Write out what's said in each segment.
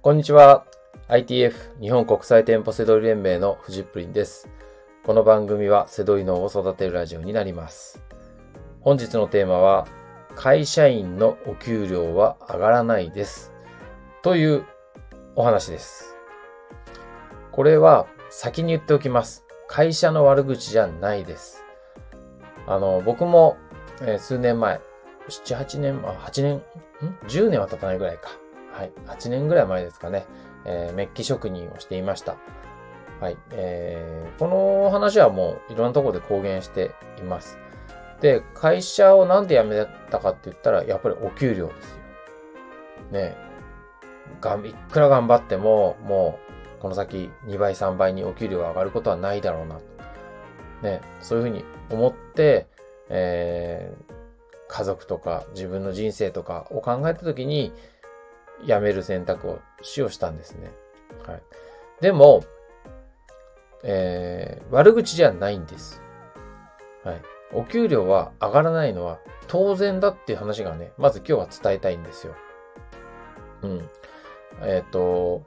こんにちは。ITF 日本国際店舗セドリ連盟のフジップリンです。この番組はセドリ脳を育てるラジオになります。本日のテーマは会社員のお給料は上がらないです。というお話です。これは先に言っておきます。会社の悪口じゃないです。あの、僕も、え数年前、7、8年、あ、8年、ん ?10 年は経たないぐらいか。はい。8年ぐらい前ですかね。えーメッキ職人をしていました。はい。えーこの話はもういろんなところで公言しています。で、会社をなんで辞めたかって言ったら、やっぱりお給料ですよ。ねがん、いくら頑張っても、もう、この先2倍、3倍にお給料が上がることはないだろうなと。ね、そういうふうに思って、えー家族とか自分の人生とかを考えたときに、辞める選択をしをしたんですね。はい。でも、えー悪口じゃないんです。はい。お給料は上がらないのは当然だっていう話がね、まず今日は伝えたいんですよ。うん。えっ、と、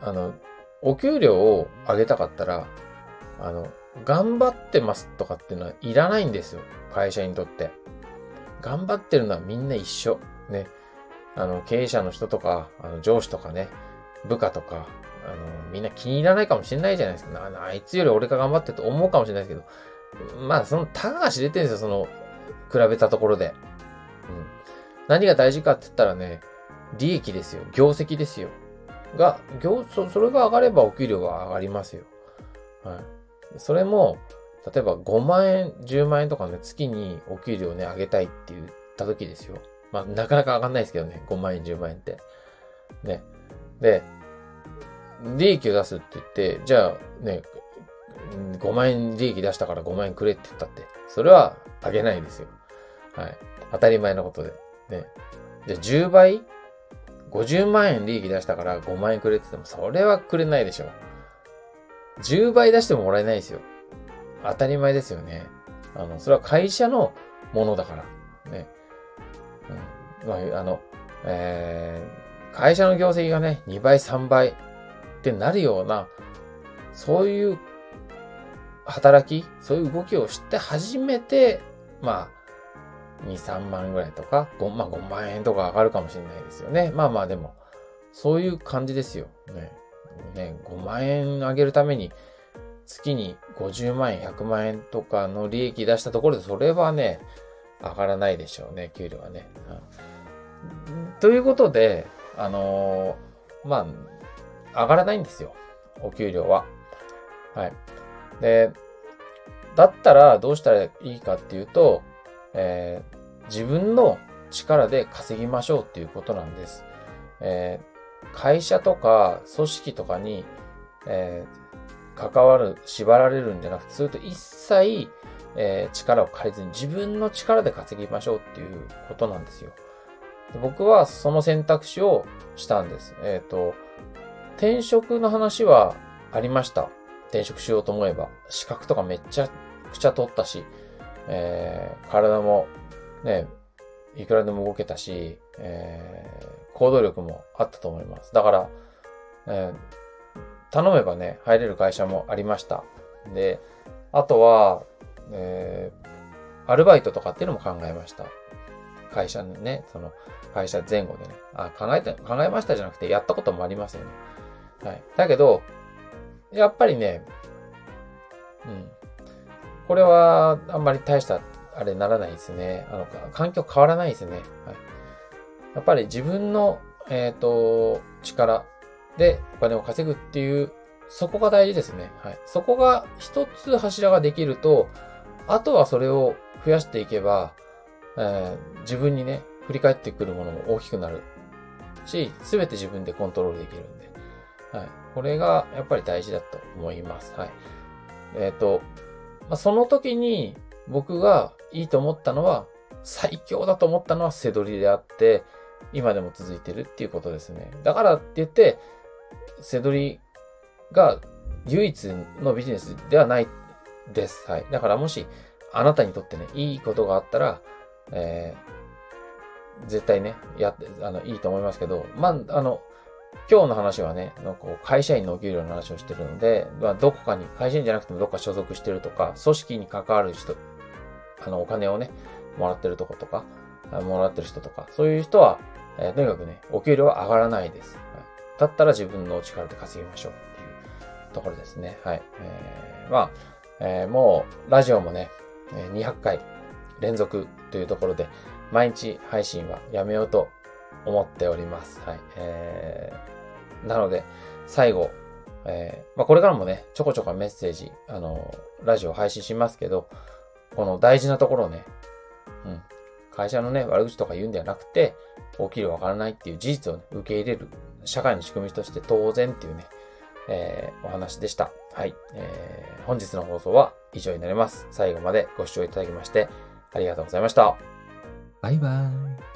あの、お給料を上げたかったら、あの、頑張ってますとかっていうのはいらないんですよ。会社にとって。頑張ってるのはみんな一緒。ね。あの、経営者の人とか、あの上司とかね、部下とか、あの、みんな気に入らないかもしれないじゃないですか。あいつより俺が頑張ってと思うかもしれないですけど、まあ、その、たが知れてるんですよ、その、比べたところで。うん。何が大事かって言ったらね、利益ですよ。業績ですよ。が、業、そ、それが上がればお給料は上がりますよ。はい。それも、例えば5万円、10万円とかね、月にお給料ね、上げたいって言った時ですよ。まあ、なかなか上がんないですけどね、5万円、10万円って。ね。で、利益を出すって言って、じゃあね、5万円利益出したから5万円くれって言ったって、それは上げないですよ。はい。当たり前のことで。ね。じゃあ10倍 ?50 万円利益出したから5万円くれって言っても、それはくれないでしょ。10倍出してももらえないですよ。当たり前ですよね。あの、それは会社のものだから。ね。うん。まあ、あの、えー、会社の業績がね、2倍、3倍ってなるような、そういう働き、そういう動きをして初めて、まあ、2、3万ぐらいとか、5, まあ、5万円とか上がるかもしれないですよね。まあまあでも、そういう感じですよ。ね。ね、5万円上げるために、月に50万円、100万円とかの利益出したところで、それはね、上がらないでしょうね、給料はね。うんということで、あのーまあ、上がらないんですよ。お給料は。はい。で、だったらどうしたらいいかっていうと、えー自分の力で稼ぎましょうっていうことなんです。えー会社とか組織とかに、えー関わる、縛られるんじゃなくて、それと一切、えー力を借りずに自分の力で稼ぎましょうっていうことなんですよ。僕はその選択肢をしたんです。えっ、と、転職の話はありました。転職しようと思えば。資格とかめっちゃくちゃ取ったし、えー体もね、いくらでも動けたし、えー行動力もあったと思います。だから、えー頼めばね、入れる会社もありました。で、あとは、えーアルバイトとかっていうのも考えました。会社のね、その、会社前後でね。あ、考えて、考えましたじゃなくて、やったこともありますよね。はい。だけど、やっぱりね、うん。これは、あんまり大した、あれならないですね。あの、環境変わらないですね。はい。やっぱり自分の、えっ、と、力でお金を稼ぐっていう、そこが大事ですね。はい。そこが一つ柱ができると、あとはそれを増やしていけば、えー自分にね、振り返ってくるものも大きくなるし、すべて自分でコントロールできるんで、はい。これがやっぱり大事だと思います。はい。えっ、と、まあ、その時に僕がいいと思ったのは、最強だと思ったのはセドリであって、今でも続いてるっていうことですね。だからって言って、セドリが唯一のビジネスではないです。はい。だからもし、あなたにとってね、いいことがあったら、えー絶対ね、やって、あの、いいと思いますけど、まあ、あの、今日の話はね、こう会社員のお給料の話をしてるので、まあ、どこかに、会社員じゃなくてもどっか所属してるとか、組織に関わる人、あの、お金をね、もらってるとことか、もらってる人とか、そういう人は、えー、とにかくね、お給料は上がらないです。はい、だったら自分の力で稼ぎましょうっていうところですね。はい。えー、まあ、えー、もう、ラジオもね、200回連続というところで、毎日配信はやめようと思っております。はい。えー、なので、最後、えー、まあ、これからもね、ちょこちょこメッセージ、あの、ラジオ配信しますけど、この大事なところをね、うん、会社のね、悪口とか言うんではなくて、起きるわからないっていう事実を、ね、受け入れる、社会の仕組みとして当然っていうね、えー、お話でした。はい、えー。本日の放送は以上になります。最後までご視聴いただきまして、ありがとうございました。バイバーイ。